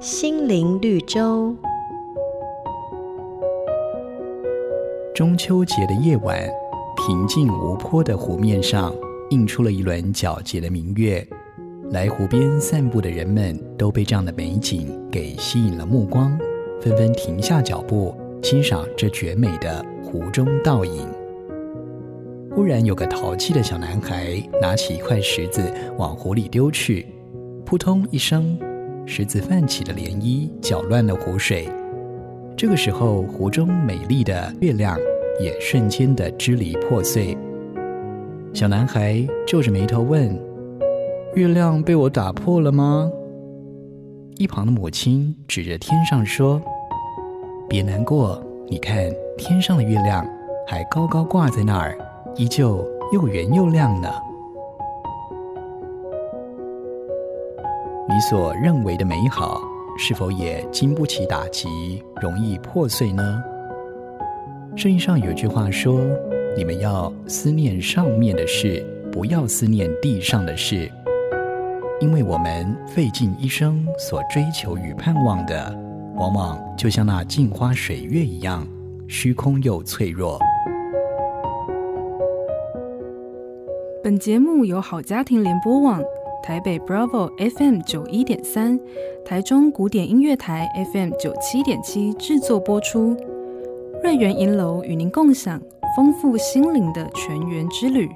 心灵绿洲。中秋节的夜晚，平静无波的湖面上映出了一轮皎洁的明月。来湖边散步的人们都被这样的美景给吸引了目光，纷纷停下脚步，欣赏这绝美的湖中倒影。忽然，有个淘气的小男孩拿起一块石子往湖里丢去，扑通一声，石子泛起的涟漪搅乱了湖水。这个时候，湖中美丽的月亮也瞬间的支离破碎。小男孩皱着眉头问：“月亮被我打破了吗？”一旁的母亲指着天上说：“别难过，你看天上的月亮还高高挂在那儿，依旧又圆又亮呢。”你所认为的美好，是否也经不起打击，容易破碎呢？圣经上有句话说：“你们要思念上面的事，不要思念地上的事。”因为我们费尽一生所追求与盼望的，往往就像那镜花水月一样，虚空又脆弱。本节目由好家庭联播网。台北 Bravo FM 九一点三，台中古典音乐台 FM 九七点七制作播出。瑞园银楼与您共享丰富心灵的全员之旅。